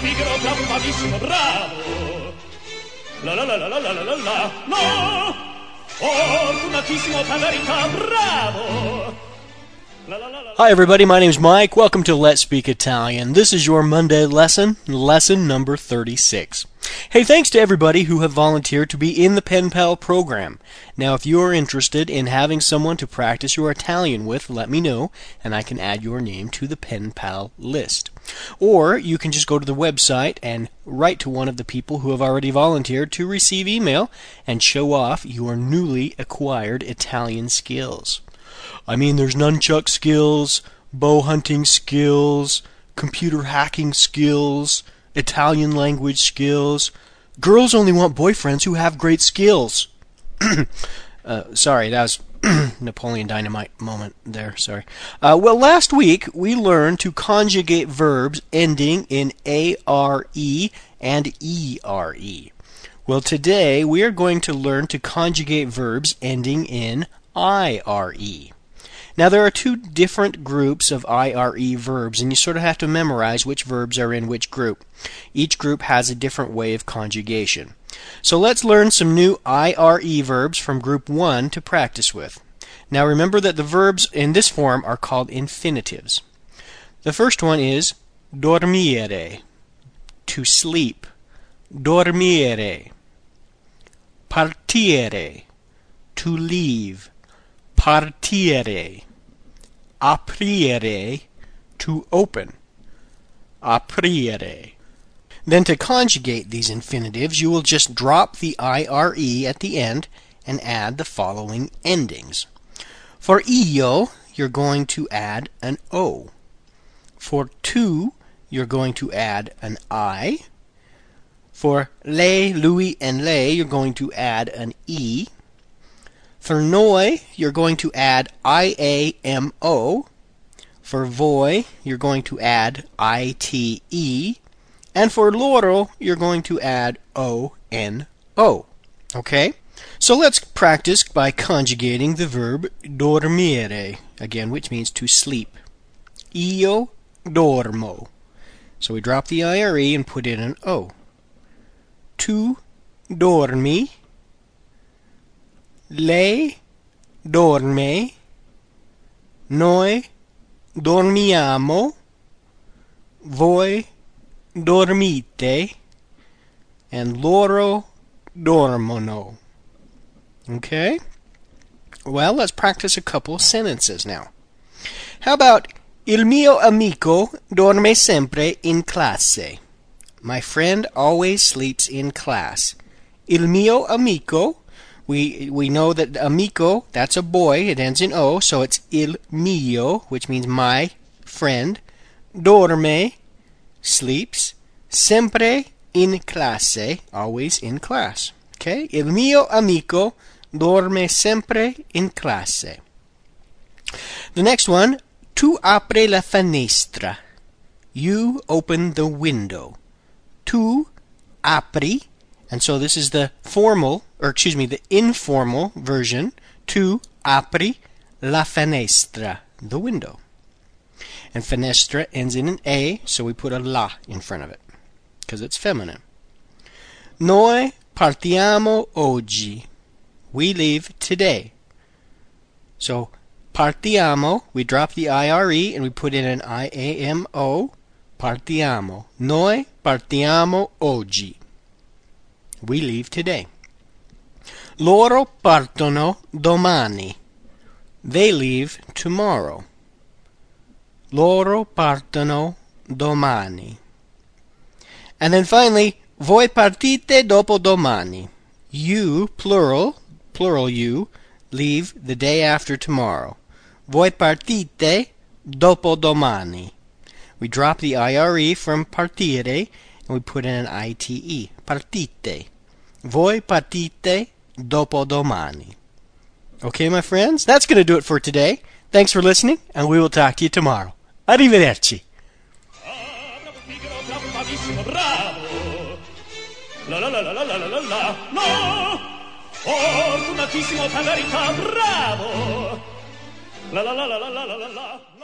pigro. La la la la la la la la no! Hi, everybody. My name is Mike. Welcome to Let's Speak Italian. This is your Monday lesson, lesson number 36. Hey, thanks to everybody who have volunteered to be in the Pen Pal program. Now, if you are interested in having someone to practice your Italian with, let me know, and I can add your name to the Pen Pal list. Or you can just go to the website and write to one of the people who have already volunteered to receive email and show off your newly acquired Italian skills. I mean, there's nunchuck skills, bow hunting skills, computer hacking skills, Italian language skills. Girls only want boyfriends who have great skills. uh, sorry, that was Napoleon Dynamite moment there. Sorry. Uh, well, last week we learned to conjugate verbs ending in are and ere. Well, today we are going to learn to conjugate verbs ending in ire. Now, there are two different groups of IRE verbs, and you sort of have to memorize which verbs are in which group. Each group has a different way of conjugation. So let's learn some new IRE verbs from group 1 to practice with. Now remember that the verbs in this form are called infinitives. The first one is dormire, to sleep. Dormire. Partire, to leave. Partire aprire, to open. Aprire. Then to conjugate these infinitives, you will just drop the ire at the end and add the following endings. For io, you're going to add an o. For tu, you're going to add an i. For le, lui, and le, you're going to add an e. For noi, you're going to add IAMO. For voi, you're going to add ITE. And for loro, you're going to add ONO. Okay? So let's practice by conjugating the verb dormire, again, which means to sleep. Io dormo. So we drop the IRE and put in an O. Tu dormi. Lei dorme, noi dormiamo, voi dormite, and loro dormono. Okay? Well, let's practice a couple sentences now. How about Il mio amico dorme sempre in classe. My friend always sleeps in class. Il mio amico we we know that amico that's a boy it ends in o so it's il mio which means my friend dorme sleeps siempre in clase, always in class okay il mio amico dorme sempre in classe the next one tu apri la finestra you open the window tu apri and so this is the formal, or excuse me, the informal version. Tu apri la finestra, the window. And finestra ends in an A, so we put a la in front of it, because it's feminine. Noi partiamo oggi. We leave today. So partiamo, we drop the IRE and we put in an IAMO. Partiamo. Noi partiamo oggi. We leave today. Loro partono domani. They leave tomorrow. Loro partono domani. And then finally, voi partite dopo domani. You, plural, plural you, leave the day after tomorrow. Voi partite dopo domani. We drop the IRE from partire and we put in an ITE. Partite. Voi partite dopodomani. Okay, my friends? That's going to do it for today. Thanks for listening, and we will talk to you tomorrow. Arrivederci. La la la la la la la la la no fortunatissimo per verità bravo la la la la la la la la la